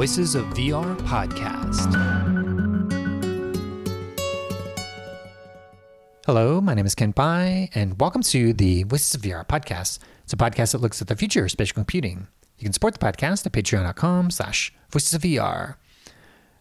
Voices of VR podcast. Hello, my name is Kent Bye, and welcome to the Voices of VR podcast. It's a podcast that looks at the future of spatial computing. You can support the podcast at patreon.com slash voices of VR.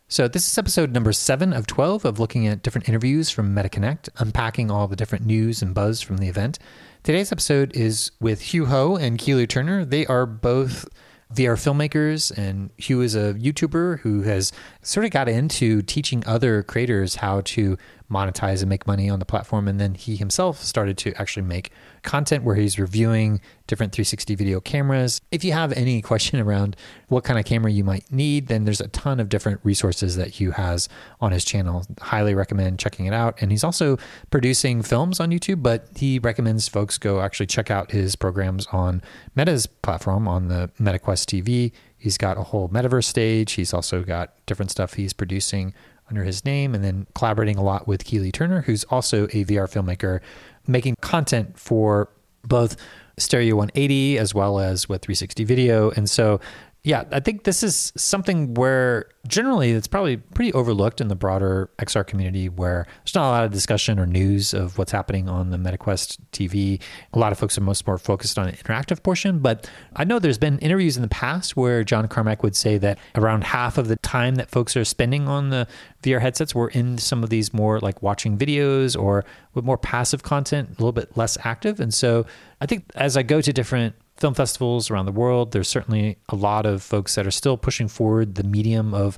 So this is episode number seven of 12 of looking at different interviews from MetaConnect, unpacking all the different news and buzz from the event. Today's episode is with Hugh Hou and Keeley Turner. They are both VR filmmakers, and Hugh is a YouTuber who has sort of got into teaching other creators how to monetize and make money on the platform. And then he himself started to actually make content where he's reviewing different 360 video cameras. If you have any question around what kind of camera you might need, then there's a ton of different resources that Hugh has on his channel. Highly recommend checking it out. And he's also producing films on YouTube, but he recommends folks go actually check out his programs on Meta's platform on the MetaQuest TV. He's got a whole metaverse stage. He's also got different stuff he's producing under his name and then collaborating a lot with Keeley Turner, who's also a VR filmmaker, making content for both Stereo 180 as well as with 360 video. And so yeah, I think this is something where generally it's probably pretty overlooked in the broader XR community where there's not a lot of discussion or news of what's happening on the MetaQuest TV. A lot of folks are most more focused on the interactive portion, but I know there's been interviews in the past where John Carmack would say that around half of the time that folks are spending on the VR headsets were in some of these more like watching videos or with more passive content, a little bit less active. And so I think as I go to different film festivals around the world. There's certainly a lot of folks that are still pushing forward the medium of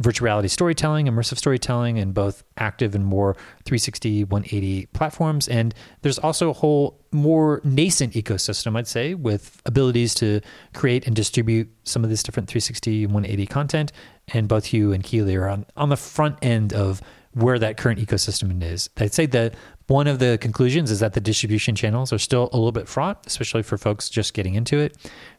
virtual reality storytelling, immersive storytelling, in both active and more 360, 180 platforms. And there's also a whole more nascent ecosystem, I'd say, with abilities to create and distribute some of this different 360, 180 content. And both Hugh and Keeley are on, on the front end of where that current ecosystem is. I'd say that one of the conclusions is that the distribution channels are still a little bit fraught, especially for folks just getting into it.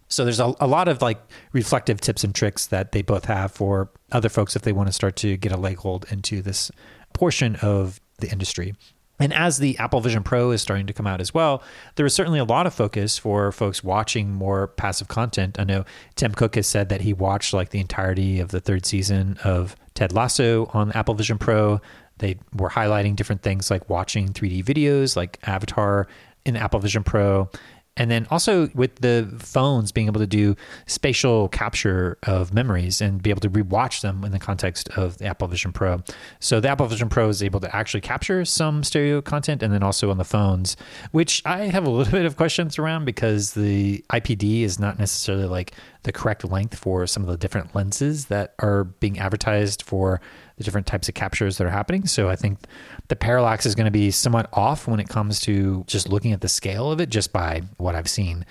So there's a, a lot of like reflective tips and tricks that they both have for other folks if they want to start to get a leg hold into this portion of the industry. And as the Apple Vision Pro is starting to come out as well, there is certainly a lot of focus for folks watching more passive content. I know Tim Cook has said that he watched like the entirety of the third season of Ted Lasso on Apple Vision Pro. They were highlighting different things like watching 3D videos like Avatar in Apple Vision Pro. And then also with the phones being able to do spatial capture of memories and be able to rewatch them in the context of the Apple Vision Pro. So the Apple Vision Pro is able to actually capture some stereo content and then also on the phones, which I have a little bit of questions around because the IPD is not necessarily like the correct length for some of the different lenses that are being advertised for the different types of captures that are happening. So I think the parallax is going to be somewhat off when it comes to just looking at the scale of it, just by what I've seen.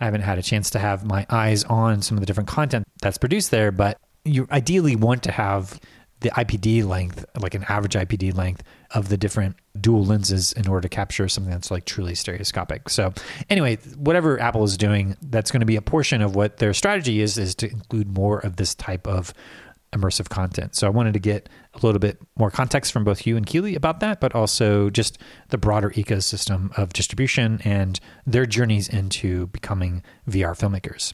I haven't had a chance to have my eyes on some of the different content that's produced there, but you ideally want to have the IPD length, like an average IPD length of the different dual lenses in order to capture something that's like truly stereoscopic. So anyway, whatever Apple is doing, that's going to be a portion of what their strategy is, is to include more of this type of immersive content. So I wanted to get a little bit more context from both you and Keeley about that, but also just the broader ecosystem of distribution and their journeys into becoming VR filmmakers.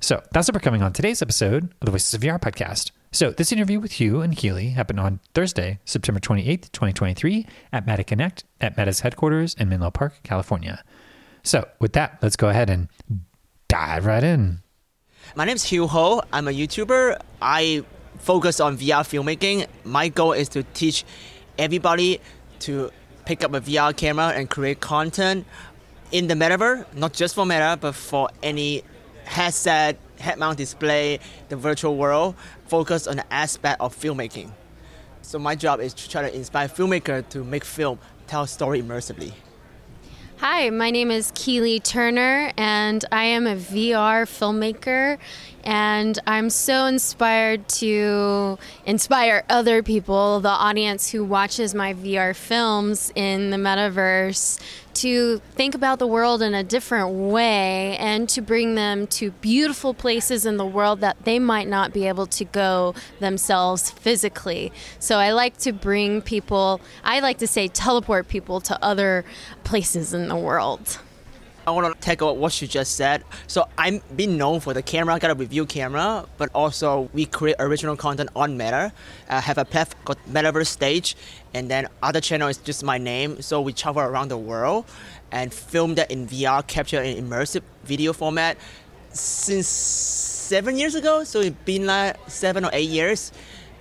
So that's what we're coming on today's episode of the Voices of VR podcast. So this interview with Hugh and Keeley happened on Thursday, September 28th, 2023 at Meta Connect at Meta's headquarters in Menlo Park, California. So with that, let's go ahead and dive right in. My name is Hugh Hou. I'm a YouTuber. I focus on VR filmmaking. My goal is to teach everybody to pick up a VR camera and create content in the metaverse, not just for Meta, but for any headset, head-mount display, the virtual world. Focus on the aspect of filmmaking. So my job is to try to inspire filmmakers to make film, tell story immersively. Hi, my name is Keeley Turner, and I am a VR filmmaker. And I'm so inspired to inspire other people, the audience who watches my VR films in the metaverse, to think about the world in a different way and to bring them to beautiful places in the world that they might not be able to go themselves physically. So I like to bring people, I like to say teleport people to other places in the world. I want to tackle what you just said. So I'm been known for the camera, got a review camera, but also we create original content on Meta. I have a platform called Metaverse Stage, and then other channel is just my name. So we travel around the world and film that in VR, capture in immersive video format since seven years ago. So it's been like seven or eight years.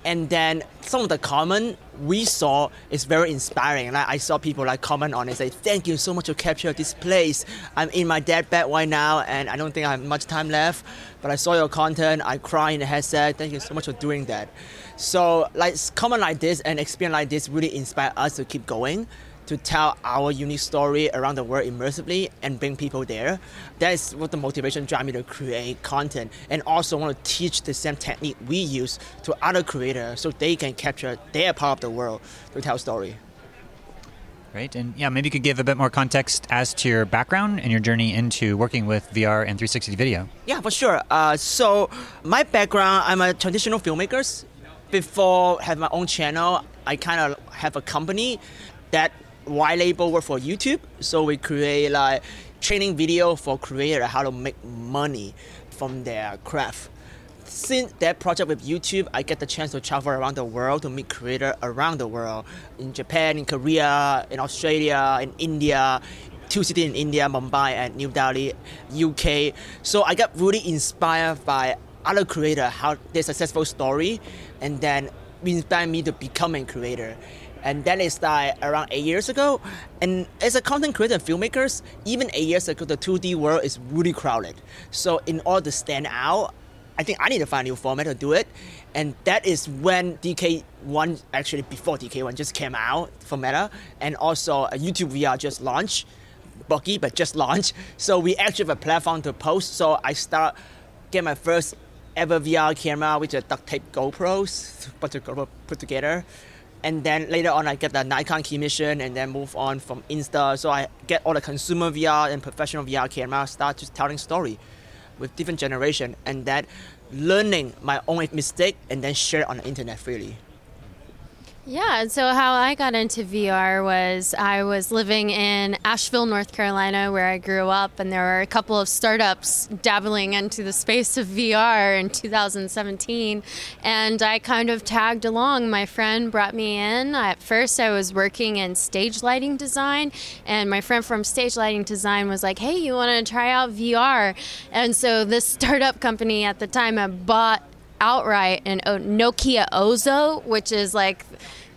And then some of the comment we saw is very inspiring. Like I saw people like comment on it, and say, "Thank you so much to capture this place. I'm in my dead bed right now, and I don't think I have much time left. But I saw your content. I cry in the headset. Thank you so much for doing that." So like comment like this and experience like this really inspire us to keep going to tell our unique story around the world immersively and bring people there. That is what the motivation drive me to create content and also want to teach the same technique we use to other creators so they can capture their part of the world to tell story. Right, and yeah, maybe you could give a bit more context as to your background and your journey into working with VR and 360 video. Yeah, for sure. Uh, so my background, I'm a traditional filmmaker. Before have my own channel, I kind of have a company that white label work for YouTube. So we create like training video for creator how to make money from their craft. Since that project with YouTube, I get the chance to travel around the world to meet creator around the world in Japan, in Korea, in Australia, in India, two cities in India, Mumbai and New Delhi, UK. So I got really inspired by other creator how their successful story, and then inspired me to become a creator and that is like around eight years ago. And as a content creator and filmmakers, even eight years ago, the 2D world is really crowded. So in order to stand out, I think I need to find a new format to do it. And that is when DK1, actually before DK1 just came out for Meta, and also a YouTube VR just launched, buggy, but just launched. So we actually have a platform to post. So I start get my first ever VR camera, which is duct tape GoPros, put together and then later on I get the Nikon KeyMission and then move on from Insta. So I get all the consumer VR and professional VR camera, start just telling story with different generation and then learning my own mistake and then share it on the internet freely. Yeah, and so how I got into VR was I was living in Asheville, North Carolina, where I grew up, and there were a couple of startups dabbling into the space of VR in 2017. And I kind of tagged along. My friend brought me in. At first, I was working in stage lighting design, and my friend from stage lighting design was like, hey, you want to try out VR? And so this startup company at the time had bought outright an Nokia Ozo, which is like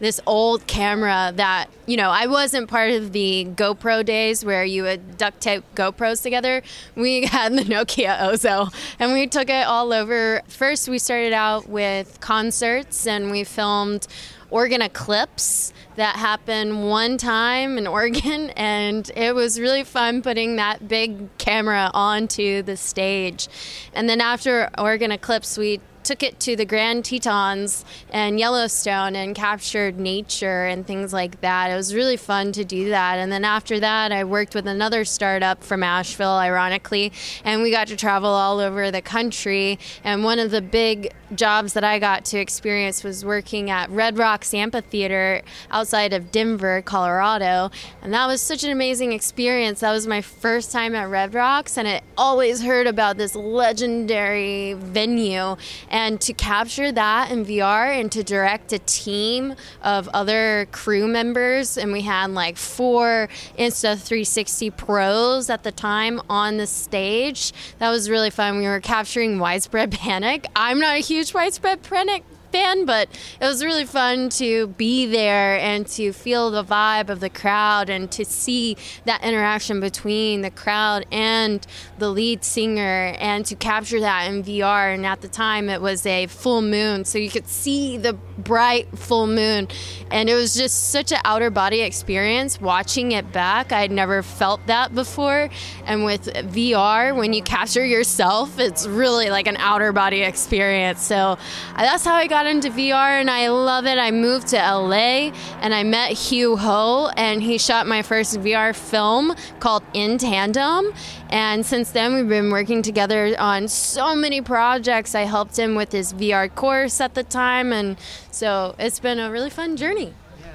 this old camera that you know I wasn't part of the GoPro days where you would duct tape GoPros together. We had the Nokia Ozo and we took it all over. First, we started out with concerts and we filmed Oregon Eclipse that happened one time in Oregon, and it was really fun putting that big camera onto the stage. And then after Oregon Eclipse, we took it to the Grand Tetons and Yellowstone and captured nature and things like that. It was really fun to do that. And then after that, I worked with another startup from Asheville, ironically, and we got to travel all over the country. And one of the big jobs that I got to experience was working at Red Rocks Amphitheater outside of Denver, Colorado. And that was such an amazing experience. That was my first time at Red Rocks, and I always heard about this legendary venue. And to capture that in VR and to direct a team of other crew members, and we had like four Insta360 pros at the time on the stage, that was really fun. We were capturing widespread panic. I'm not a huge huge widespread panic fan, but it was really fun to be there and to feel the vibe of the crowd and to see that interaction between the crowd and the lead singer and to capture that in VR. And at the time, it was a full moon, so you could see the bright full moon. And it was just such an outer body experience watching it back. I'd never felt that before. And with VR, when you capture yourself, it's really like an outer body experience. So uh, that's how I got got into VR and I love it. I moved to LA and I met Hugh Hou and he shot my first VR film called In Tandem. And since then, we've been working together on so many projects. I helped him with his VR course at the time. And so it's been a really fun journey. Yeah.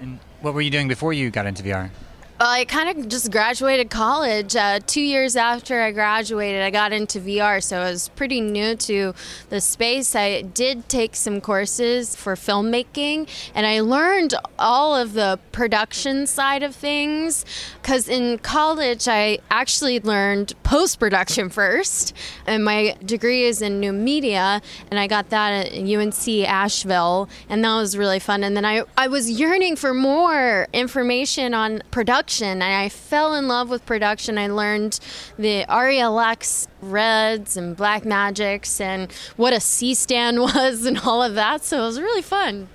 And what were you doing before you got into VR? I kind of just graduated college. Uh, two years after I graduated, I got into VR, so I was pretty new to the space. I did take some courses for filmmaking, and I learned all of the production side of things. Because in college, I actually learned post production first, and my degree is in new media, and I got that at UNC Asheville, and that was really fun. And then I, I was yearning for more information on production production and I fell in love with production. I learned the RELX reds and black magics and what a C stand was and all of that. So it was really fun.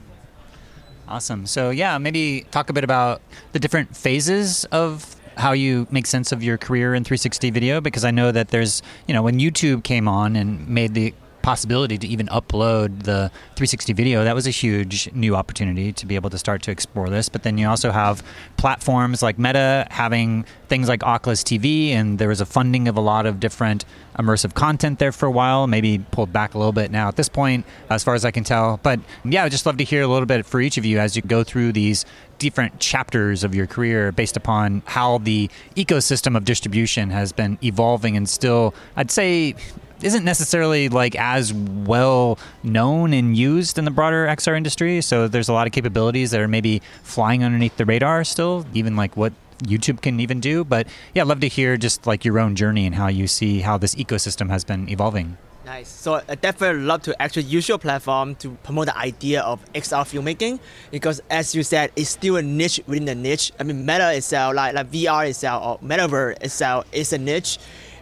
Awesome. So yeah, maybe talk a bit about the different phases of how you make sense of your career in 360 video because I know that there's, you know, when YouTube came on and made the possibility to even upload the 360 video, that was a huge new opportunity to be able to start to explore this. But then you also have platforms like Meta having things like Oculus TV, and there was a funding of a lot of different immersive content there for a while, maybe pulled back a little bit now at this point, as far as I can tell. But yeah, I'd just love to hear a little bit for each of you as you go through these different chapters of your career based upon how the ecosystem of distribution has been evolving and still, I'd say, isn't necessarily like as well known and used in the broader XR industry. So there's a lot of capabilities that are maybe flying underneath the radar still, even like what YouTube can even do. But yeah, I'd love to hear just like your own journey and how you see how this ecosystem has been evolving. Nice. So I definitely love to actually use your platform to promote the idea of XR filmmaking because, as you said, it's still a niche within the niche. I mean, Meta itself, like like VR itself or Metaverse itself, is a niche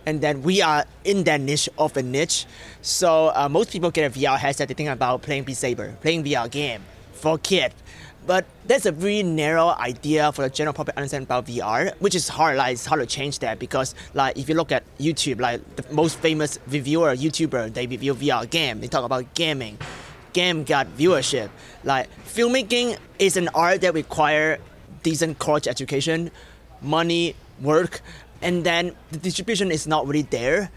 and then we are in that niche of a niche. So uh, most people get a VR headset, they think about playing Beat Saber, playing VR game for kids. But that's a very narrow idea for the general public understand about VR, which is hard. Like it's hard to change that because, like, if you look at YouTube, like the most famous reviewer, YouTuber, they review VR game. They talk about gaming. Game got viewership. Like filmmaking is an art that require decent college education, money, work, and then the distribution is not really there.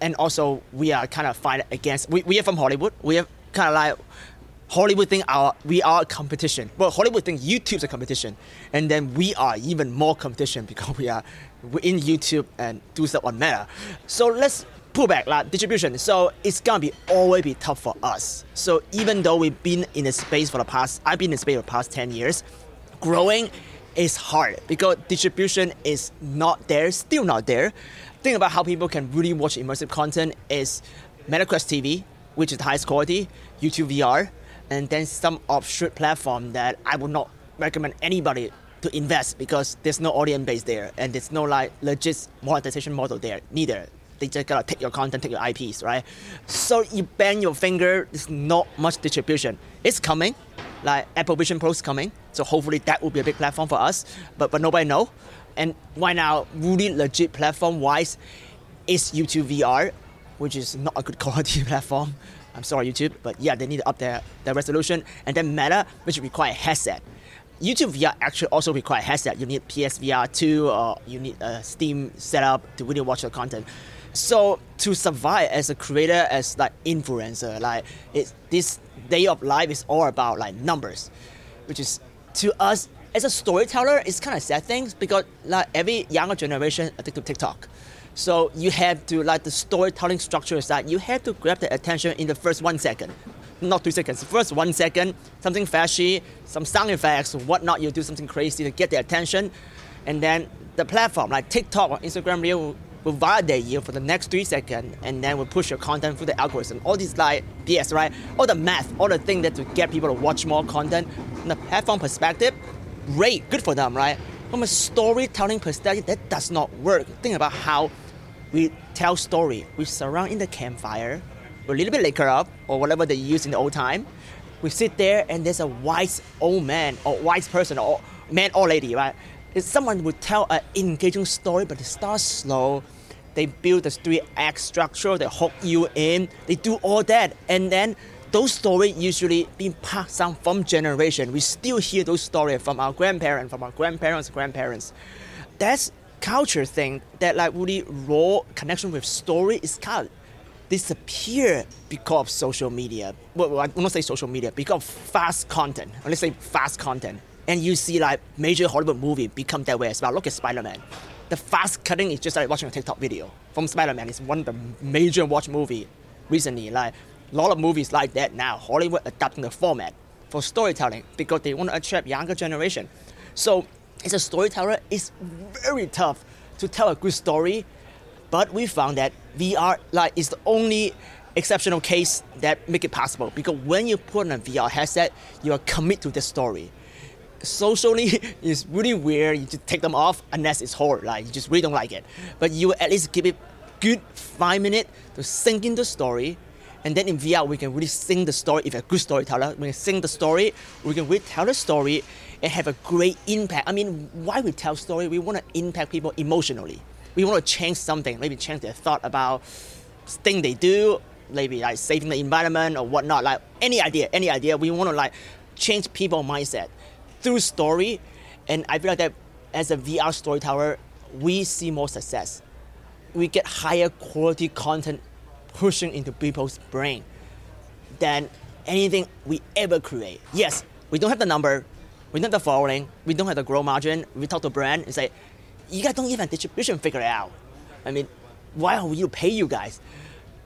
And also we are kind of fight against we, we are from hollywood. We are kind of like hollywood think our we are competition. But hollywood think youtube's a competition. And then we are even more competition because we are in youtube and do stuff on meta so let's pull back like distribution. So it's gonna be always be tough for us. So even though we've been in the space for the past i've been in space for the past 10 years growing is hard because distribution is not there, still not there. Think about how people can really watch immersive content is MetaQuest TV, which is the highest quality, YouTube VR, and then some offshoot platform that I would not recommend anybody to invest because there's no audience base there and there's no like legit monetization model there neither. They just gotta take your content, take your IPs, right? So you bang your finger, there's not much distribution. It's coming, like Apple Vision Pro is coming, so hopefully that will be a big platform for us. But but nobody know. And right now, really legit platform wise, is YouTube VR, which is not a good quality platform. I'm sorry, YouTube, but yeah, they need to up their, their resolution. And then Meta, which require headset. YouTube VR actually also require headset. You need PSVR 2 or you need a Steam setup to really watch the content. So to survive as a creator, as like influencer, like it, this day of life is all about like numbers, which is to us as a storyteller, it's kind of sad things because like every younger generation addicted to TikTok. So you have to like the storytelling structure is that you have to grab the attention in the first one second, not two seconds. First one second, something flashy, some sound effects, whatnot. You do something crazy to get the attention, and then the platform like TikTok or Instagram Reel will validate you for the next three seconds and then will push your content through the algorithm. All these like BS, right? All the math, all the thing that to get people to watch more content. From the platform perspective, great, good for them, right? From a storytelling perspective, that does not work. Think about how we tell story. We surround in the campfire, a little bit liquor up or whatever they use in the old time. We sit there and there's a wise old man or wise person or man or lady, right? If someone would tell an engaging story, but it starts slow, they build the three act structure, they hook you in, they do all that. And then those stories usually being passed down from generation. We still hear those stories from our grandparents, from our grandparents' grandparents. That's culture thing that like really raw connection with story is kind of disappear because of social media. Well, I will not say social media, because of fast content. Let's say fast content. and you see like major Hollywood movie become that way as well. Look at Spider-Man. The fast cutting is just like watching a TikTok video from Spider-Man. It's one of the major watch movie recently. Like a lot of movies like that now. Hollywood adapting the format for storytelling because they want to attract younger generation. So as a storyteller, it's very tough to tell a good story. But we found that VR like is the only exceptional case that make it possible because when you put on a VR headset, you are commit to the story. Socially, it's really weird. You just take them off unless it's hard. like you just really don't like it. But you at least give it good five minutes to sink in the story. And then in VR, we can really sing the story. If a good storyteller, we can sing the story. We can really tell the story and have a great impact. I mean, why we tell story? We want to impact people emotionally. We want to change something, maybe change their thought about thing they do, maybe like saving the environment or whatnot. Like any idea, any idea. We want to like change people mindset through story. And I feel like that as a VR storyteller, we see more success. We get higher quality content pushing into people's brain than anything we ever create. Yes, we don't have the number, we don't have the following, we don't have the grow margin. We talk to brand and say, you guys don't even distribution figure it out. I mean, why are we to pay you guys?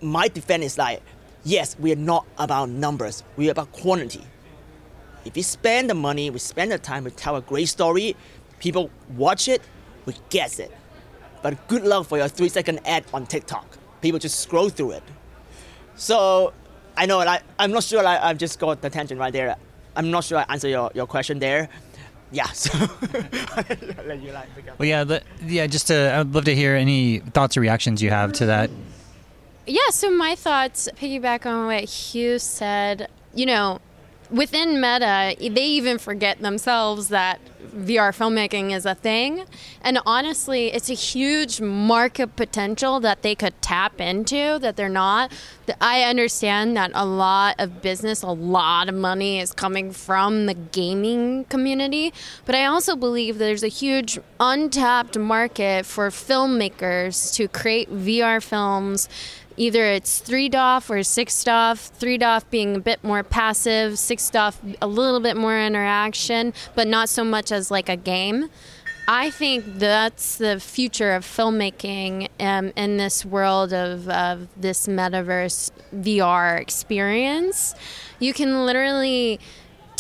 My defense is like, yes, we are not about numbers, we are about quantity. If we spend the money, we spend the time, we tell a great story, people watch it, we guess it. But good luck for your three second ad on TikTok people just scroll through it. So I know like, I'm not sure like, I've just got the tangent right there. I'm not sure I answer your, your question there. Yeah, so let you like pick up. Well, yeah, the, yeah. Just to, I'd love to hear any thoughts or reactions you have to that. Yeah, so my thoughts piggyback on what Hugh said. You know, within Meta, they even forget themselves that VR filmmaking is a thing. And honestly, it's a huge market potential that they could tap into that they're not. I understand that a lot of business, a lot of money is coming from the gaming community, but I also believe there's a huge untapped market for filmmakers to create VR films either it's three DOF or six DOF. Three DOF being a bit more passive, six DOF a little bit more interaction, but not so much as like a game. I think that's the future of filmmaking um, in this world of, of this metaverse VR experience. You can literally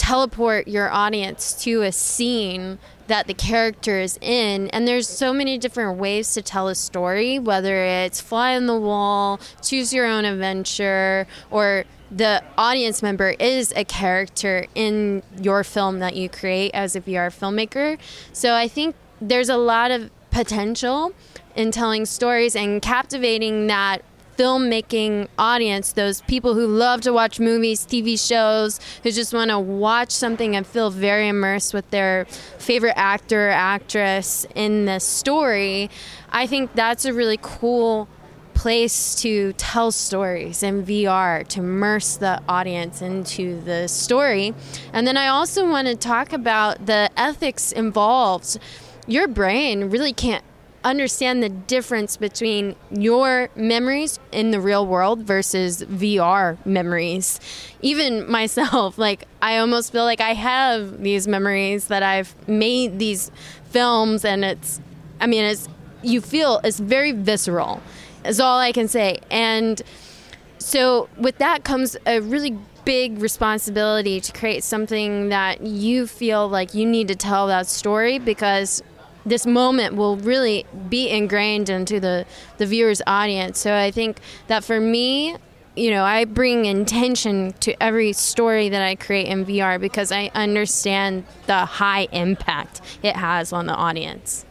teleport your audience to a scene that the character is in. And there's so many different ways to tell a story, whether it's fly on the wall, choose your own adventure, or the audience member is a character in your film that you create as a VR filmmaker. So I think there's a lot of potential in telling stories and captivating that filmmaking audience, those people who love to watch movies, TV shows, who just want to watch something and feel very immersed with their favorite actor, actress in the story, I think that's a really cool place to tell stories in VR, to immerse the audience into the story. And then I also want to talk about the ethics involved. Your brain really can't understand the difference between your memories in the real world versus VR memories. Even myself, like, I almost feel like I have these memories that I've made these films, and it's, I mean, it's, you feel it's very visceral, is all I can say. And so, with that comes a really big responsibility to create something that you feel like you need to tell that story because this moment will really be ingrained into the, the viewer's audience. So I think that for me, you know, I bring intention to every story that I create in VR because I understand the high impact it has on the audience.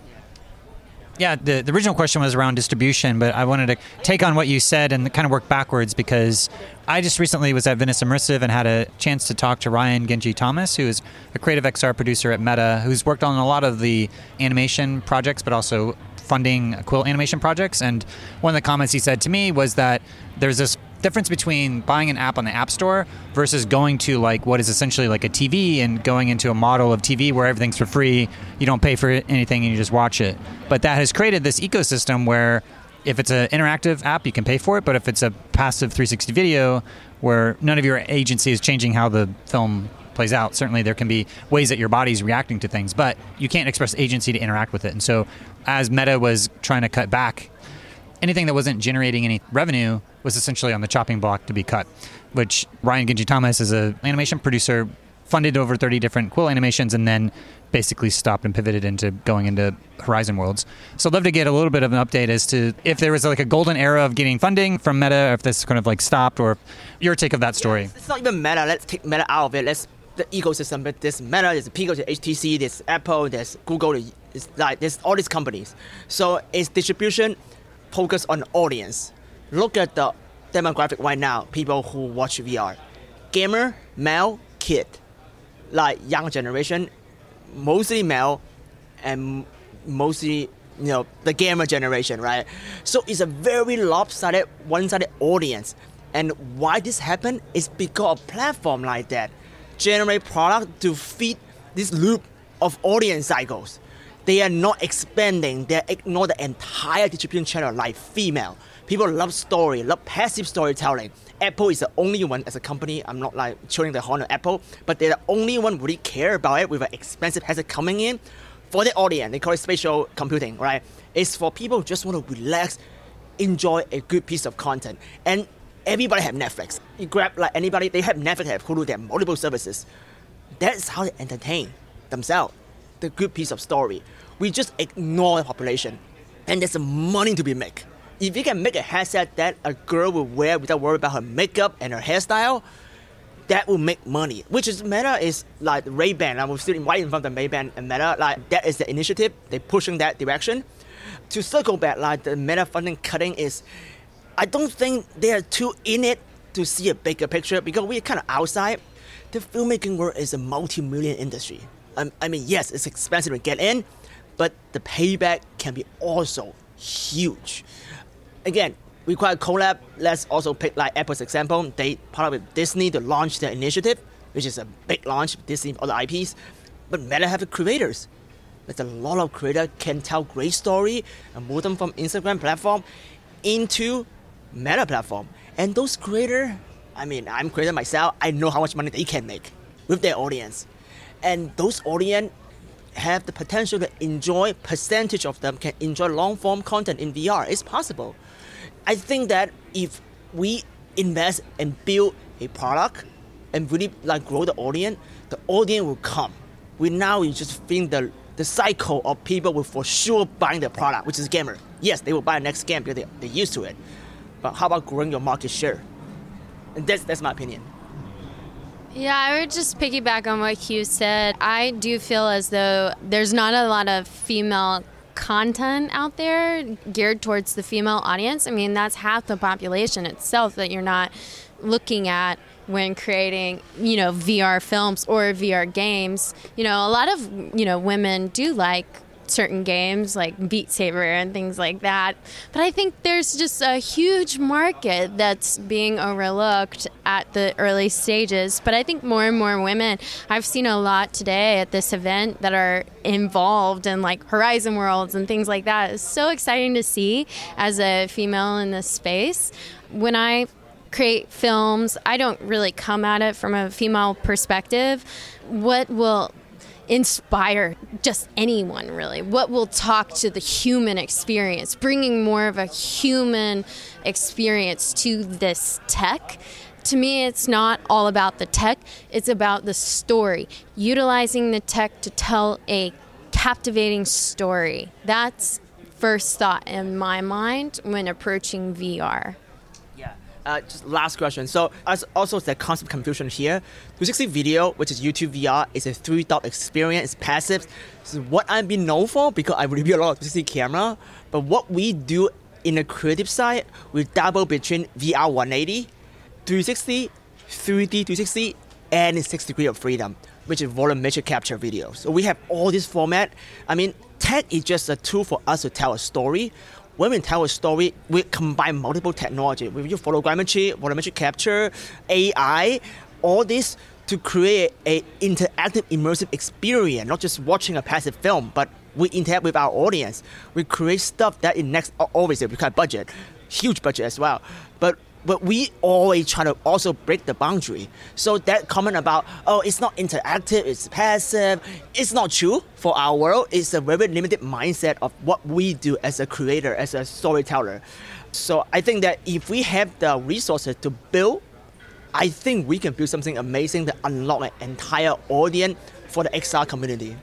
Yeah, the, the original question was around distribution, but I wanted to take on what you said and kind of work backwards because I just recently was at Venice Immersive and had a chance to talk to Ryan Genji Thomas, who is a creative XR producer at Meta, who's worked on a lot of the animation projects, but also funding Quill animation projects. And one of the comments he said to me was that there's this difference between buying an app on the App Store versus going to like what is essentially like a TV and going into a model of TV where everything's for free, you don't pay for anything and you just watch it. But that has created this ecosystem where if it's an interactive app, you can pay for it, but if it's a passive 360 video where none of your agency is changing how the film plays out. Certainly, there can be ways that your body's reacting to things, but you can't express agency to interact with it. And so, as Meta was trying to cut back, anything that wasn't generating any revenue was essentially on the chopping block to be cut. Which Ryan Genji Thomas, is an animation producer, funded over 30 different Quill animations and then basically stopped and pivoted into going into Horizon Worlds. So I'd love to get a little bit of an update as to if there was like a golden era of getting funding from Meta, or if this kind of like stopped, or your take of that story. It's not even Meta. Let's take Meta out of it. Let's the ecosystem. But there's Meta, there's Pico, there's HTC, there's Apple, there's Google. It's like there's all these companies. So it's distribution focused on audience. Look at the demographic right now. People who watch VR, gamer, male, kid, like young generation, mostly male, and mostly you know the gamer generation, right? So it's a very lopsided, one-sided audience. And why this happened is because a platform like that generate product to feed this loop of audience cycles. They are not expanding. They ignore the entire distribution channel like female. People love story, love passive storytelling. Apple is the only one as a company. I'm not like cheering the horn of Apple, but they're the only one really care about it with an expensive headset coming in for the audience. They call it spatial computing, right? It's for people who just want to relax, enjoy a good piece of content. And everybody have Netflix. You grab like anybody, they have Netflix, they have Hulu, they have multiple services. That's how they entertain themselves. The good piece of story. We just ignore the population. And there's money to be made. If you can make a headset that a girl will wear without worrying about her makeup and her hairstyle, that will make money. Which is Meta is like Ray Ban. I'm sitting right in front of the Ray Ban and Meta. Like that is the initiative. They're pushing that direction. To circle back, like the Meta funding cutting is, I don't think they are too in it to see a bigger picture because we're kind of outside. The filmmaking world is a multi-million industry. Um, I mean, yes, it's expensive to get in, but the payback can be also huge. Again, require collab. Let's also pick like Apple's example. They partnered with Disney to launch their initiative, which is a big launch. Disney other IPs, but Meta have the creators. There's a lot of creators can tell great story and move them from Instagram platform into Meta platform. And those creators, I mean, I'm creator myself. I know how much money they can make with their audience, and those audience have the potential to enjoy. Percentage of them can enjoy long form content in VR. It's possible. I think that if we invest and build a product and really like grow the audience, the audience will come. We now we just think the the cycle of people will for sure buying the product, which is gamer. Yes, they will buy the next game because they, they're used to it. But how about growing your market share? And that's that's my opinion. Yeah, I would just piggyback on what Hugh said. I do feel as though there's not a lot of female content out there geared towards the female audience. I mean, that's half the population itself that you're not looking at when creating, you know, VR films or VR games. You know, a lot of, you know, women do like certain games like Beat Saber and things like that. But I think there's just a huge market that's being overlooked at the early stages. But I think more and more women, I've seen a lot today at this event that are involved in like Horizon Worlds and things like that. It's so exciting to see as a female in this space. When I create films, I don't really come at it from a female perspective. What will inspire just anyone really. What will talk to the human experience bringing more of a human experience to this tech? To me it's not all about the tech. It's about the story utilizing the tech to tell a captivating story. That's first thought in my mind when approaching vr. Uh, just last question. So, as also the concept confusion here. 360 video, which is YouTube VR, is a three dot experience. It's passive. Is what I'm being known for because I review a lot of 360 camera. But what we do in the creative side, we double between VR 180, 360, 3D 360, and 6 degree of freedom, which is volumetric capture video. So we have all this format. I mean, tech is just a tool for us to tell a story. When we tell a story, we combine multiple technology. We use photogrammetry, volumetric capture, AI, all this to create a interactive, immersive experience, not just watching a passive film, but we interact with our audience. We create stuff that in next always require budget, huge budget as well. But but we always try to also break the boundary. So that comment about oh it's not interactive, it's passive, it's not true for our world. It's a very limited mindset of what we do as a creator, as a storyteller. So I think that if we have the resources to build, I think we can build something amazing that unlock an entire audience for the XR community.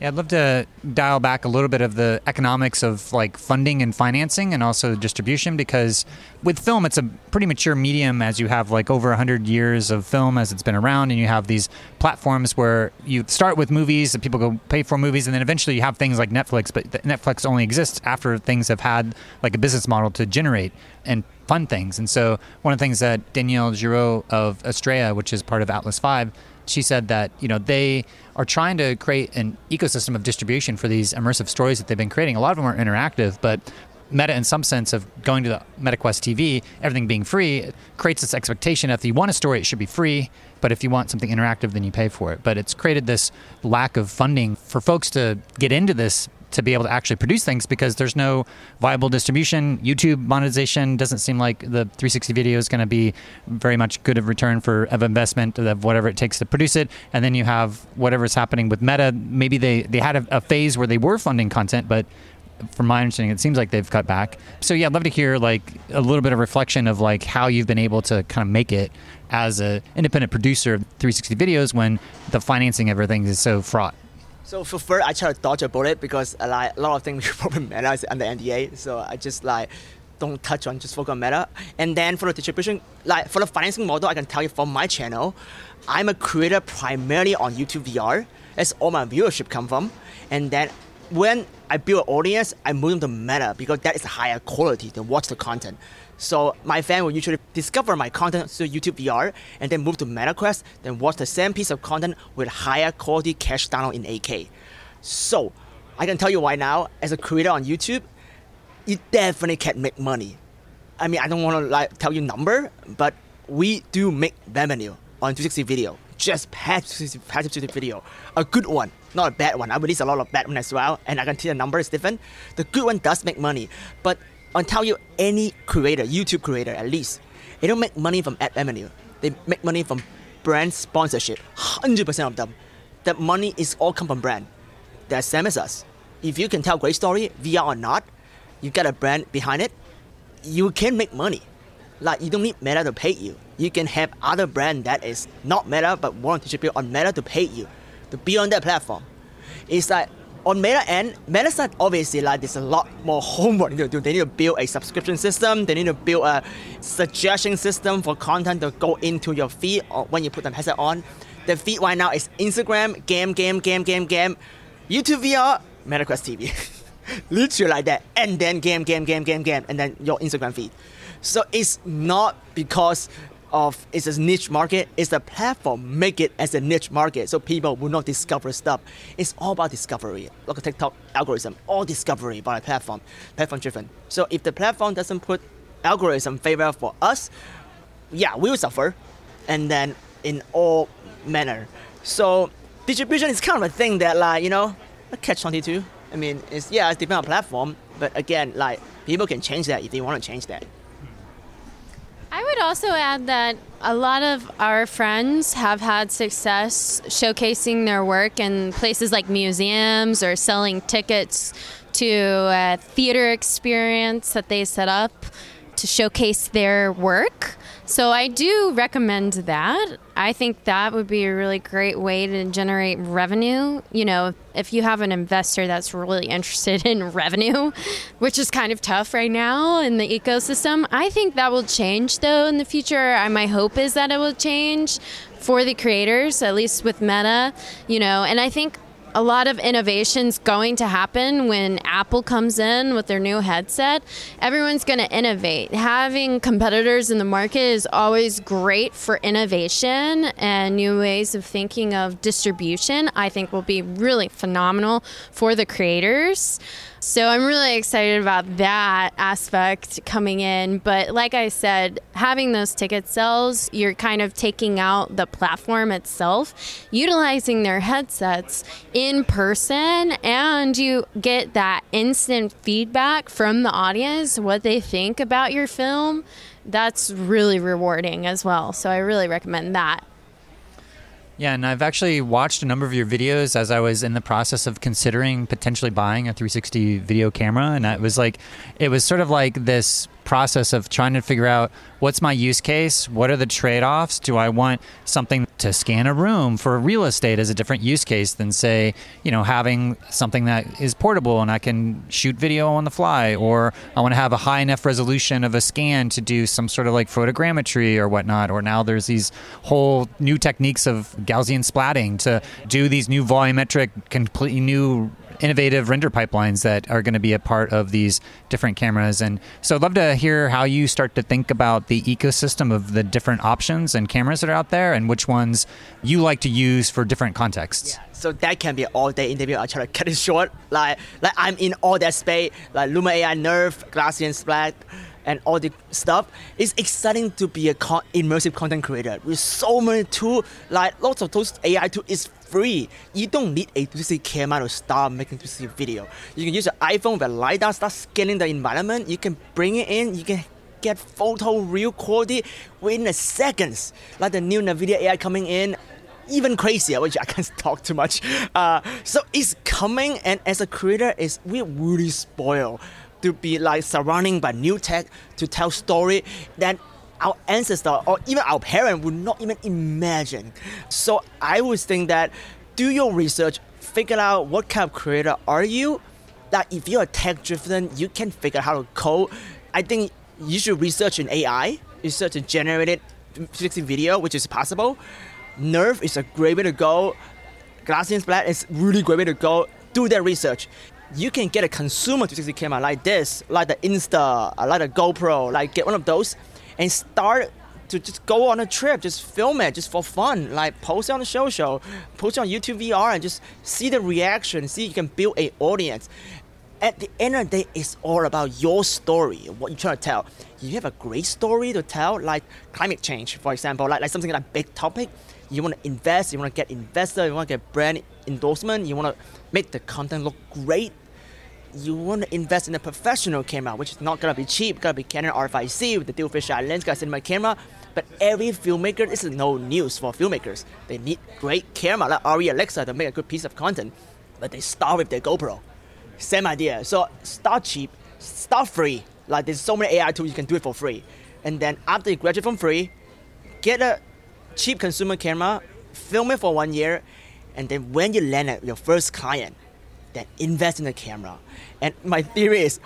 Yeah, I'd love to dial back a little bit of the economics of like funding and financing and also distribution because with film it's a pretty mature medium as you have like over 100 years of film as it's been around and you have these platforms where you start with movies and people go pay for movies and then eventually you have things like Netflix but Netflix only exists after things have had like a business model to generate and fund things. And so one of the things that Danielle Giraud of Astrea, which is part of Atlas V, she said that you know they are trying to create an ecosystem of distribution for these immersive stories that they've been creating. A lot of them are interactive, but Meta, in some sense, of going to the MetaQuest TV, everything being free, creates this expectation that if you want a story, it should be free. But if you want something interactive, then you pay for it. But it's created this lack of funding for folks to get into this to be able to actually produce things because there's no viable distribution. YouTube monetization doesn't seem like the 360 video is going to be very much good of return for of investment of whatever it takes to produce it. And then you have whatever's happening with Meta. Maybe they they had a, a phase where they were funding content, but from my understanding, it seems like they've cut back. So yeah, I'd love to hear like a little bit of reflection of like how you've been able to kind of make it as an independent producer of 360 videos when the financing of everything is so fraught. So for first, I try to dodge a bullet because uh, like a lot of things probably Meta is under NDA. So I just like don't touch on just focus on Meta. And then for the distribution, like for the financing model, I can tell you from my channel, I'm a creator primarily on YouTube VR. That's all my viewership come from. And then when I build an audience, I move them to Meta because that is higher quality to watch the content. So my fan will usually discover my content through YouTube VR and then move to MetaQuest, then watch the same piece of content with higher quality cache download in 8K. So I can tell you right now, as a creator on YouTube, you definitely can make money. I mean, I don't want to like tell you number, but we do make revenue on 360 video. Just passive 360 video, a good one, not a bad one. I release a lot of bad ones as well, and I can tell the number is different. The good one does make money, but I'll tell you any creator, YouTube creator at least, they don't make money from ad revenue. They make money from brand sponsorship. 100% of them. That money is all come from brand. They're same as us. If you can tell great story, VR or not, you got a brand behind it, you can make money. Like you don't need Meta to pay you. You can have other brand that is not Meta but want to distribute on Meta to pay you to be on that platform. It's like on Meta end, Meta side obviously like there's a lot more homework to do. They need to build a subscription system. They need to build a suggestion system for content to go into your feed when you put the headset on. The feed right now is Instagram, game, game, game, game, game, YouTube VR, MetaQuest TV. Literally like that. And then game, game, game, game, game, and then your Instagram feed. So it's not because of it's a niche market. It's the platform make it as a niche market, so people will not discover stuff. It's all about discovery. Look at TikTok algorithm, all discovery by the platform, platform driven. So if the platform doesn't put algorithm favor for us, yeah, we will suffer, and then in all manner. So distribution is kind of a thing that like you know, a catch twenty two. I mean, it's yeah, it's depending on platform, but again, like people can change that if they want to change that. I would also add that a lot of our friends have had success showcasing their work in places like museums or selling tickets to a theater experience that they set up to showcase their work. So I do recommend that. I think that would be a really great way to generate revenue. You know, if you have an investor that's really interested in revenue, which is kind of tough right now in the ecosystem, I think that will change though in the future. My hope is that it will change for the creators, at least with Meta, you know, and I think a lot of innovations going to happen when Apple comes in with their new headset. Everyone's going to innovate. Having competitors in the market is always great for innovation and new ways of thinking of distribution. I think will be really phenomenal for the creators. So I'm really excited about that aspect coming in. But like I said, having those ticket sales, you're kind of taking out the platform itself, utilizing their headsets in person, and you get that instant feedback from the audience, what they think about your film. That's really rewarding as well. So I really recommend that. Yeah, and I've actually watched a number of your videos as I was in the process of considering potentially buying a 360 video camera. And it was like, it was sort of like this process of trying to figure out what's my use case? What are the trade offs? Do I want something to scan a room for real estate as a different use case than, say, you know, having something that is portable and I can shoot video on the fly? Or I want to have a high enough resolution of a scan to do some sort of like photogrammetry or whatnot. Or now there's these whole new techniques of Gaussian splatting to do these new volumetric, completely new innovative render pipelines that are going to be a part of these different cameras. And so I'd love to hear how you start to think about the ecosystem of the different options and cameras that are out there and which ones you like to use for different contexts. Yeah. So that can be all day interview. I try to cut it short. Like like I'm in all that space, like Luma AI NeRF, Gaussian Splat, and all the stuff. It's exciting to be a con- immersive content creator with so many tools. Like lots of those AI tools is free. You don't need a 360 camera to start making 360 video. You can use your iPhone with a LiDAR, start scanning the environment. You can bring it in. You can get photo real quality within seconds. Like the new NVIDIA AI coming in, even crazier, which I can't talk too much. Uh, so it's coming, and as a creator, is we really spoiled to be like surrounding by new tech to tell story that our ancestor or even our parent would not even imagine. So I would think that do your research, figure out what kind of creator are you. That if you're tech driven, you can figure out how to code. I think you should research in AI, research in generated 360 video, which is possible. NeRF is a great way to go. Gaussian Splat is really great way to go. Do that research you can get a consumer 360 camera like this, like the Insta, uh, like the GoPro, like get one of those and start to just go on a trip, just film it, just for fun, like post it on the show show, post it on YouTube VR and just see the reaction, see you can build a audience. At the end of the day, it's all about your story, what you're trying to tell. You have a great story to tell, like climate change, for example, like, like something like a big topic. You want to invest, you want to get investor, you want to get brand endorsement, you want to make the content look great you want to invest in a professional camera, which is not gonna be cheap. Gotta be Canon R5C with the dual fisheye lens, got cinema camera. But every filmmaker, this is no news for filmmakers. They need great camera like Arri Alexa to make a good piece of content. But they start with their GoPro. Same idea. So start cheap, start free. Like there's so many AI tools you can do it for free. And then after you graduate from free, get a cheap consumer camera, film it for one year, and then when you land at your first client, then invest in the camera. And my theory is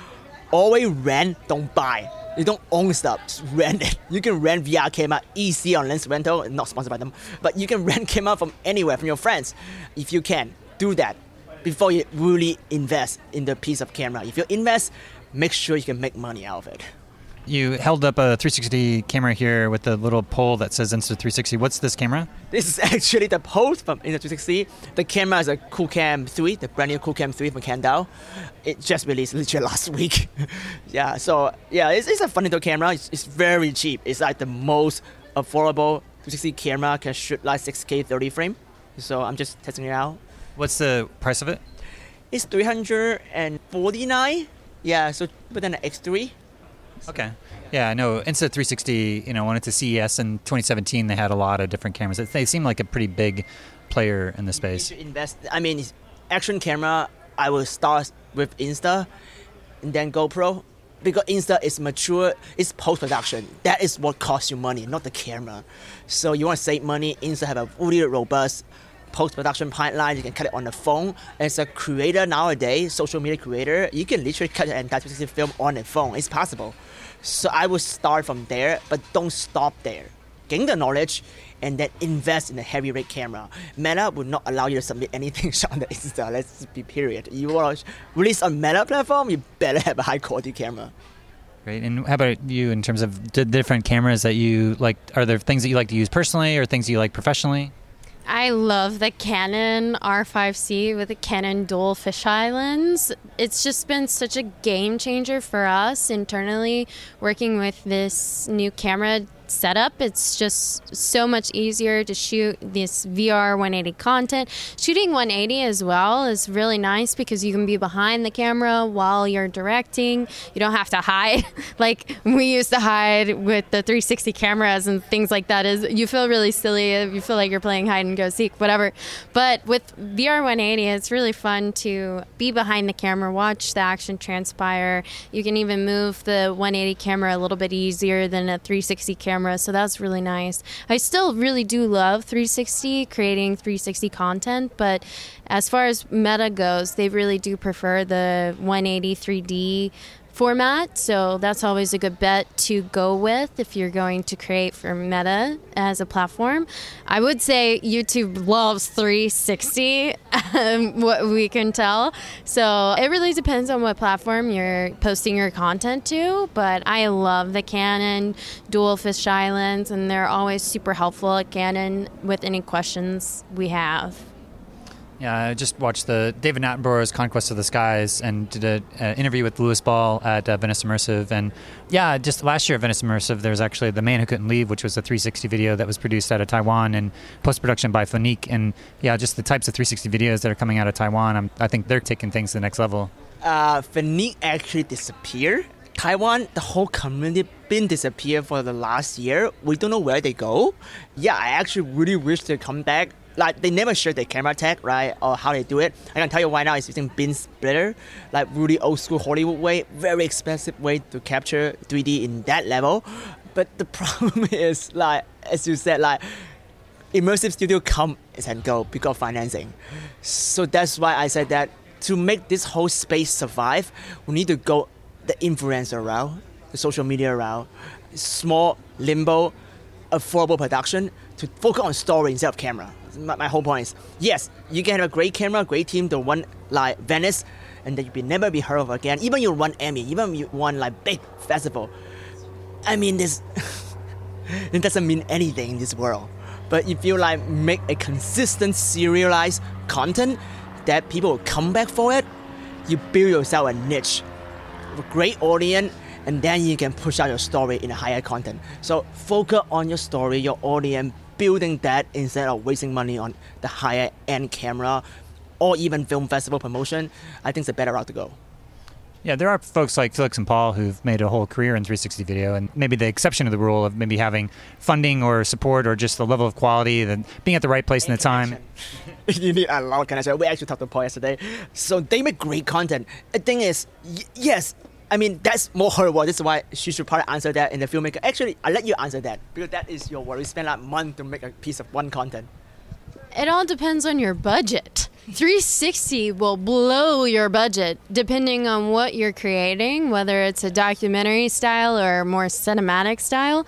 always rent, don't buy. You don't own stuff, just rent it. You can rent VR camera easy on Lens Rental, not sponsored by them, but you can rent camera from anywhere, from your friends. If you can, do that before you really invest in the piece of camera. If you invest, make sure you can make money out of it. You held up a 360 camera here with the little pole that says Insta360. What's this camera? This is actually the pole from Insta360. The camera is a QooCam 3, the brand new QooCam 3 from Kandao. It just released literally last week. yeah, so yeah, it's, it's a funny little camera. It's, it's very cheap. It's like the most affordable 360 camera can shoot like 6K 30 frame. So I'm just testing it out. What's the price of it? It's 349. Yeah, so but then the X3 Okay. Yeah, I know Insta360, you know, went into CES in 2017, they had a lot of different cameras. They seem like a pretty big player in the space. invest. I mean, action camera, I will start with Insta and then GoPro because Insta is mature, it's post production. That is what costs you money, not the camera. So you want to save money, Insta have a fully robust post production pipeline. You can cut it on the phone. As a creator nowadays, social media creator, you can literally cut an entire film on a phone. It's possible. So I would start from there, but don't stop there. Gain the knowledge and then invest in a heavy rate camera. Meta would not allow you to submit anything shot on the Insta. Let's be period. You want to release on Meta platform, you better have a high quality camera. Great. And how about you in terms of the different cameras that you like? Are there things that you like to use personally or things you like professionally? I love the Canon R5C with the Canon dual fisheye lens. It's just been such a game changer for us internally working with this new camera setup. It's just so much easier to shoot this VR 180 content. Shooting 180 as well is really nice because you can be behind the camera while you're directing. You don't have to hide like we used to hide with the 360 cameras and things like that. Is you feel really silly. You feel like you're playing hide and go seek, whatever. But with VR 180, it's really fun to be behind the camera, watch the action transpire. You can even move the 180 camera a little bit easier than a 360 camera camera, so that's really nice. I still really do love 360, creating 360 content, but as far as meta goes, they really do prefer the 180 3D format. So that's always a good bet to go with if you're going to create for Meta as a platform. I would say YouTube loves 360, um, what we can tell. So it really depends on what platform you're posting your content to. But I love the Canon dual fisheye lens, and they're always super helpful at Canon with any questions we have. Yeah, I just watched the David Attenborough's Conquest of the Skies and did an interview with Lewis Ball at uh, Venice Immersive. And yeah, just last year at Venice Immersive, there was actually The Man Who Couldn't Leave, which was a 360 video that was produced out of Taiwan and post production by Funique. And yeah, just the types of 360 videos that are coming out of Taiwan, I'm, i think they're taking things to the next level. Uh, Funique actually disappeared. Taiwan, the whole community been disappeared for the last year. We don't know where they go. Yeah, I actually really wish they come back like they never share their camera tech, right, or how they do it. I can tell you right now, it's using beam splitter, like really old school Hollywood way, very expensive way to capture 3D in that level. But the problem is, like as you said, like immersive studio come and go because of financing. So that's why I said that to make this whole space survive, we need to go the influencer route, the social media route, small, limbo, affordable production to focus on story instead of camera my, my whole point is yes, you can have a great camera, great team, the one like Venice, and then you will never be heard of again. Even you won Emmy, even you won like big festival. I mean, this it doesn't mean anything in this world. But if you like make a consistent serialized content that people will come back for it, you build yourself a niche, a great audience, and then you can push out your story in a higher content. So focus on your story, your audience, building that instead of wasting money on the higher end camera or even film festival promotion, I think it's a better route to go. Yeah, there are folks like Felix and Paul who've made a whole career in 360 video, and maybe the exception to the rule of maybe having funding or support or just the level of quality, and being at the right place in the time. you need a lot of connection. We actually talked to Paul yesterday. So they make great content. The thing is, y- yes, I mean, that's more her work. This is why she should probably answer that in the filmmaker. Actually, I'll let you answer that because that is your work. You spend like a month to make a piece of one content. It all depends on your budget. 360 will blow your budget depending on what you're creating, whether it's a documentary style or more cinematic style.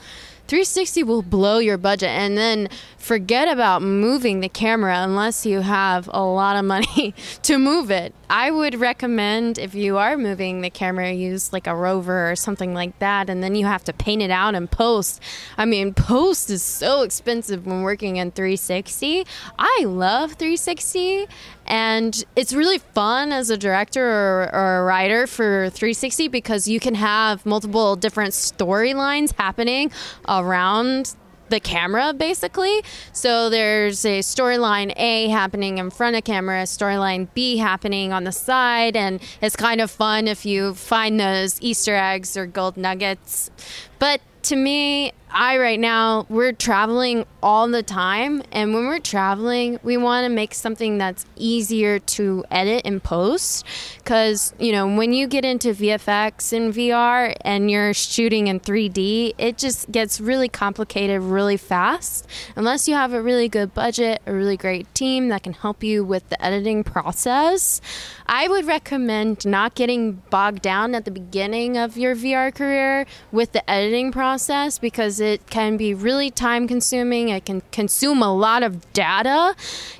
360 will blow your budget and then forget about moving the camera unless you have a lot of money to move it. I would recommend if you are moving the camera, use like a rover or something like that, and then you have to paint it out and post. I mean, post is so expensive when working in 360. I love 360 and it's really fun as a director or, or, a writer for 360 because you can have multiple different storylines happening around the camera basically. So there's a storyline a happening in front of camera storyline b happening on the side and it's kind of fun if you find those easter eggs or gold nuggets. But to me I right now we're traveling all the time and when we're traveling we want to make something that's easier to edit and post cuz you know when you get into VFX and VR and you're shooting in 3D it just gets really complicated really fast unless you have a really good budget a really great team that can help you with the editing process. I would recommend not getting bogged down at the beginning of your VR career with the editing process because it can be really time consuming. It can consume a lot of data.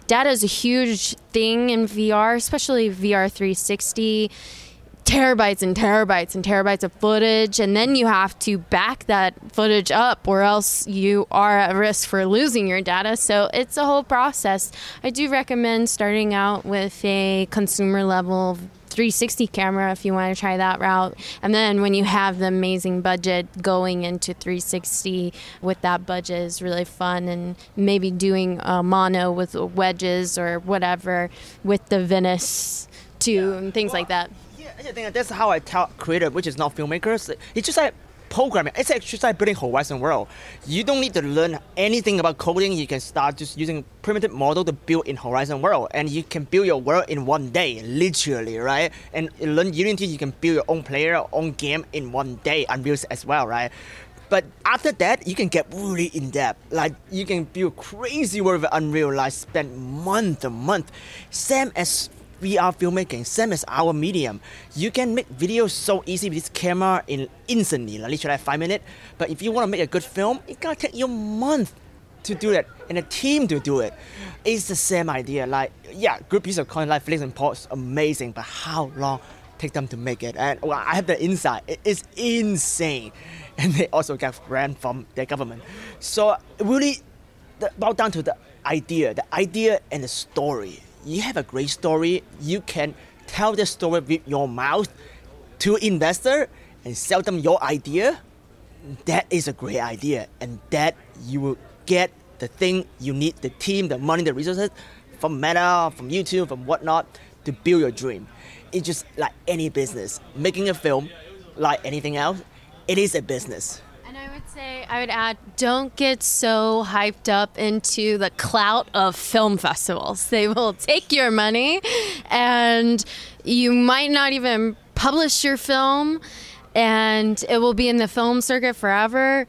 Data is a huge thing in VR, especially VR 360 terabytes and terabytes and terabytes of footage and then you have to back that footage up or else you are at risk for losing your data so it's a whole process i do recommend starting out with a consumer level 360 camera if you want to try that route. And then when you have the amazing budget, going into 360 with that budget is really fun. And maybe doing a mono with wedges or whatever with the Venice too, and things like that. Yeah, I think that's how I tell creative, which is not filmmakers. It's just like programming. It's actually like building Horizon World. You don't need to learn anything about coding. You can start just using primitive model to build in Horizon World, and you can build your world in one day, literally, right? And learn Unity, you can build your own player, own game in one day, Unreal as well, right? But after that, you can get really in depth. Like you can build crazy world with Unreal, like spend month a month. Same as VR filmmaking, same as our medium. You can make videos so easy with this camera in instantly, like literally five minutes. But if you want to make a good film, it gotta take you month to do it and a team to do it. It's the same idea. Like, yeah, good piece of content like Felix and Paul, amazing, but how long take them to make it? And well, I have the insight. It is insane. And they also get grant from their government. So really bow down to the idea, the idea and the story you have a great story, you can tell the story with your mouth to investor and sell them your idea, that is a great idea. And that you will get the thing you need, the team, the money, the resources from Meta, from YouTube, from whatnot to build your dream. It's just like any business. Making a film, like anything else, it is a business say I would add don't get so hyped up into the clout of film festivals. They will take your money and you might not even publish your film and it will be in the film circuit forever.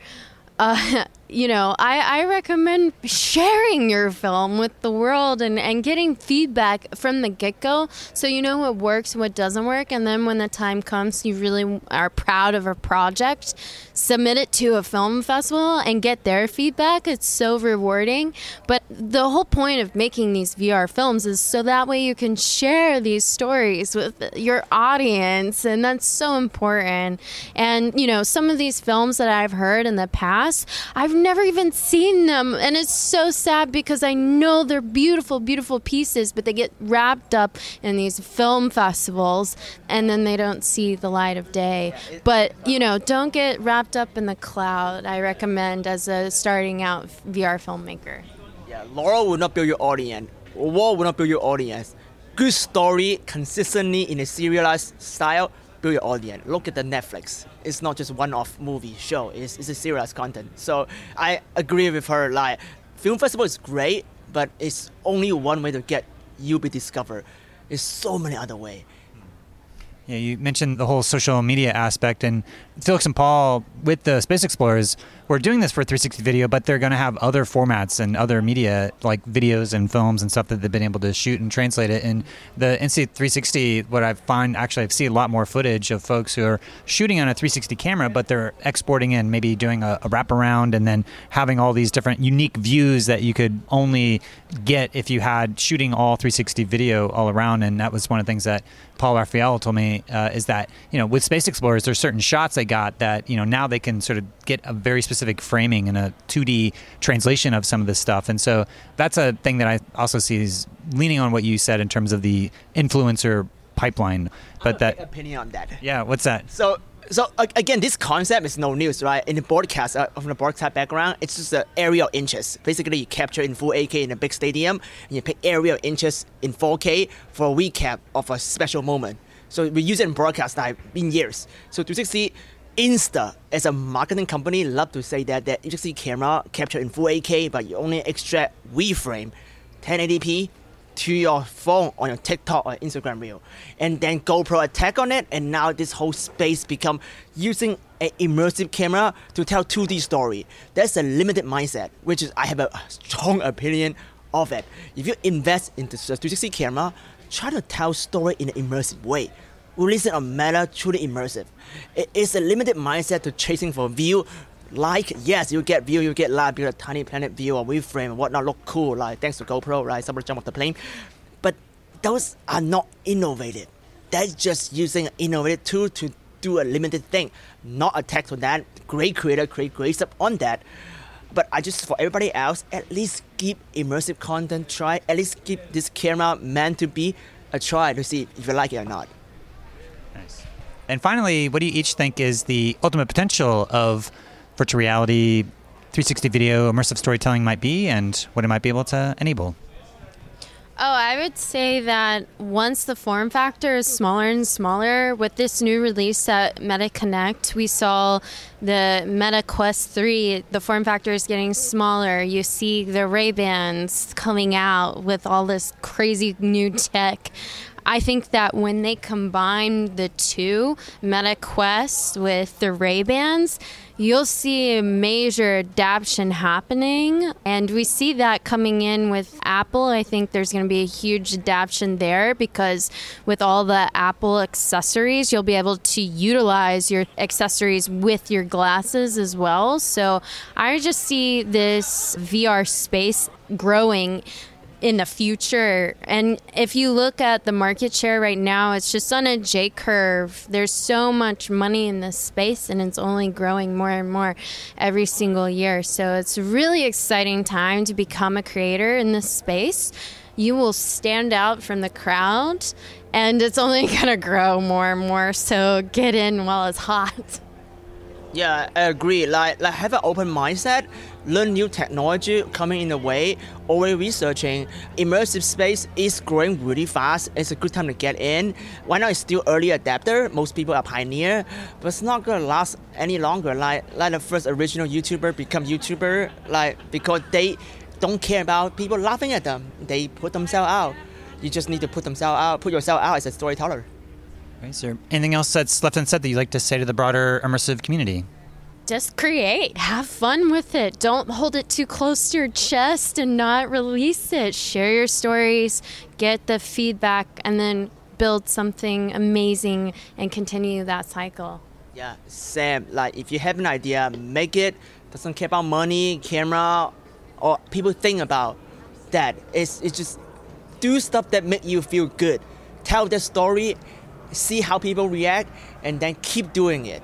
Uh, you know, I, I recommend sharing your film with the world and, and getting feedback from the get go so you know what works, what doesn't work. And then when the time comes, you really are proud of a project, submit it to a film festival and get their feedback. It's so rewarding. But the whole point of making these VR films is so that way you can share these stories with your audience. And that's so important. And, you know, some of these films that I've heard in the past, I've never even seen them. And it's so sad because I know they're beautiful, beautiful pieces, but they get wrapped up in these film festivals and then they don't see the light of day. But, you know, don't get wrapped up in the cloud, I recommend as a starting out VR filmmaker. Yeah, Laurel will not build your audience. Wall will not build your audience. Good story consistently in a serialized style build your audience. Look at the Netflix. It's not just one-off movie show. It's, it's a serialized content. So I agree with her. Like, film festival is great, but it's only one way to get you be discovered. There's so many other way. Yeah, you mentioned the whole social media aspect, and Felix and Paul with the Space Explorers we're doing this for 360 video, but they're going to have other formats and other media like videos and films and stuff that they've been able to shoot and translate it. And the Insta360, what I find actually, I've seen a lot more footage of folks who are shooting on a 360 camera, but they're exporting in, maybe doing a, a wraparound and then having all these different unique views that you could only get if you had shooting all 360 video all around. And that was one of the things that Paul Raphael told me uh, is that, you know, with Space Explorers, there's certain shots they got that, you know, now they can sort of get a very specific specific framing and a 2D translation of some of this stuff. And so that's a thing that I also see is leaning on what you said in terms of the influencer pipeline. But that opinion on that. Yeah, what's that? So so again, this concept is no news, right? In the broadcast, uh, from the broadcast background, it's just an area of interest. Basically, you capture in full 8K in a big stadium, and you pick area of interest in 4K for a recap of a special moment. So we use it in broadcast time in years. So 360 Insta, as a marketing company, love to say that that HXC camera capture in full 8K, but you only extract we frame 1080p to your phone on your TikTok or Instagram reel, and then GoPro attack on it, and now this whole space become using an immersive camera to tell 2D story. That's a limited mindset, which is I have a strong opinion of it. If you invest into the 360 camera, try to tell story in an immersive way releasing a Meta truly immersive. It is a limited mindset to chasing for view. Like, yes, you get view, you get live, you get a tiny planet view or frame and whatnot look cool, like thanks to GoPro, right? Somebody jump off the plane. But those are not innovative. that's just using an innovative tool to do a limited thing, not a text on that. Great creator, create great stuff on that. But I just for everybody else, at least give immersive content try. At least give this camera meant to be a try to see if you like it or not. And finally, what do you each think is the ultimate potential of virtual reality, 360 video, immersive storytelling might be, and what it might be able to enable? Oh, I would say that once the form factor is smaller and smaller, with this new release at Meta Connect, we saw the Meta Quest 3, the form factor is getting smaller. You see the Ray-Bans coming out with all this crazy new tech. I think that when they combine the two, Meta Quest with the Ray Bans, you'll see a major adaptation happening. And we see that coming in with Apple. I think there's going to be a huge adaptation there because with all the Apple accessories, you'll be able to utilize your accessories with your glasses as well. So I just see this VR space growing in the future. And if you look at the market share right now, it's just on a J curve. There's so much money in this space, and it's only growing more and more every single year. So it's a really exciting time to become a creator in this space. You will stand out from the crowd, and it's only going to grow more and more. So get in while it's hot. Yeah, I agree. Like, like have an open mindset, learn new technology coming in the way, always researching. Immersive space is growing really fast. It's a good time to get in. Why not? It's still early adapter. Most people are pioneer, but it's not gonna last any longer. Like, like the first original YouTuber become YouTuber, like because they don't care about people laughing at them. They put themselves out. You just need to put themselves out, put yourself out as a storyteller. Is there anything else that's left unsaid that you'd like to say to the broader immersive community? Just create. Have fun with it. Don't hold it too close to your chest and not release it. Share your stories, get the feedback, and then build something amazing and continue that cycle. Yeah, Sam, like if you have an idea, make it. Doesn't care about money, camera, or people think about that. It's, it's just do stuff that make you feel good. Tell the story see how people react, and then keep doing it.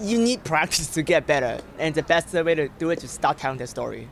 You need practice to get better, and the best way to do it is to start telling the story.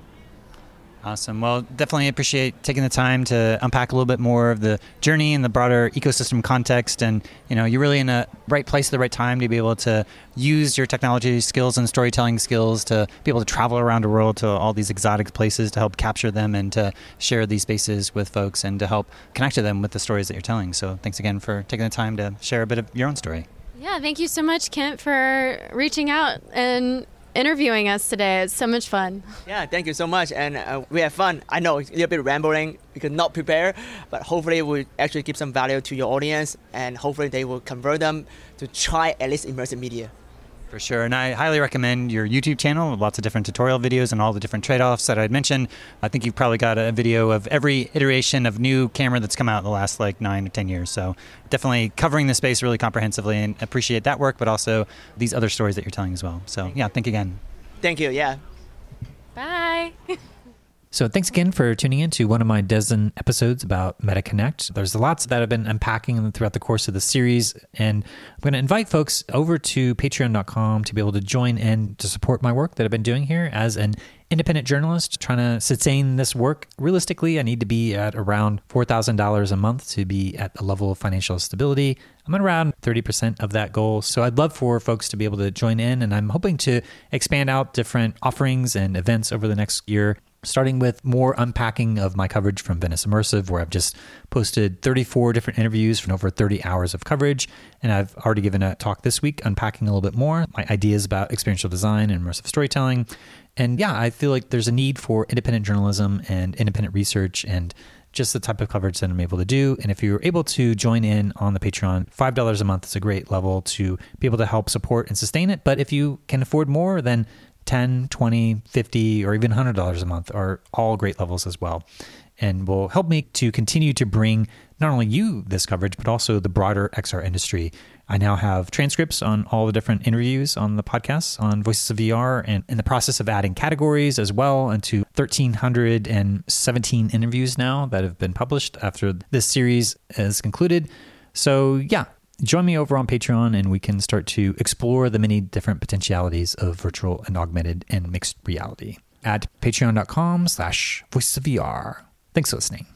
Awesome. Well, definitely appreciate taking the time to unpack a little bit more of the journey and the broader ecosystem context. And you know, you're really in a right place at the right time to be able to use your technology skills and storytelling skills to be able to travel around the world to all these exotic places to help capture them and to share these spaces with folks and to help connect to them with the stories that you're telling. So, thanks again for taking the time to share a bit of your own story. Yeah, thank you so much, Kent, for reaching out and interviewing us today. It's so much fun. Yeah, thank you so much. And uh, we have fun. I know it's a little bit rambling because not prepared, but hopefully we actually give some value to your audience and hopefully they will convert them to try at least immersive media. For sure. And I highly recommend your YouTube channel with lots of different tutorial videos and all the different trade offs that I'd mentioned. I think you've probably got a video of every iteration of new camera that's come out in the last like nine or 10 years. So definitely covering the space really comprehensively and appreciate that work, but also these other stories that you're telling as well. So yeah, thank you again. Thank you. Yeah. Bye. So thanks again for tuning in to one of my dozen episodes about MetaConnect. There's lots that I've been unpacking throughout the course of the series, and I'm going to invite folks over to patreon.com to be able to join in to support my work that I've been doing here as an independent journalist trying to sustain this work. Realistically, I need to be at around $4,000 a month to be at a level of financial stability. I'm at around 30% of that goal. So I'd love for folks to be able to join in, and I'm hoping to expand out different offerings and events over the next year starting with more unpacking of my coverage from Venice Immersive, where I've just posted 34 different interviews from over 30 hours of coverage. And I've already given a talk this week unpacking a little bit more my ideas about experiential design and immersive storytelling. And yeah, I feel like there's a need for independent journalism and independent research and just the type of coverage that I'm able to do. And if you're able to join in on the Patreon, $5 a month is a great level to be able to help support and sustain it. But if you can afford more, then 10, 20, 50, or even $100 a month are all great levels as well. And will help me to continue to bring not only you this coverage, but also the broader XR industry. I now have transcripts on all the different interviews on the podcast on Voices of VR and in the process of adding categories as well into 1,317 interviews now that have been published after this series is concluded. So, yeah, join me over on Patreon and we can start to explore the many different potentialities of virtual and augmented and mixed reality at patreon.com slash voices of VR. Thanks for listening.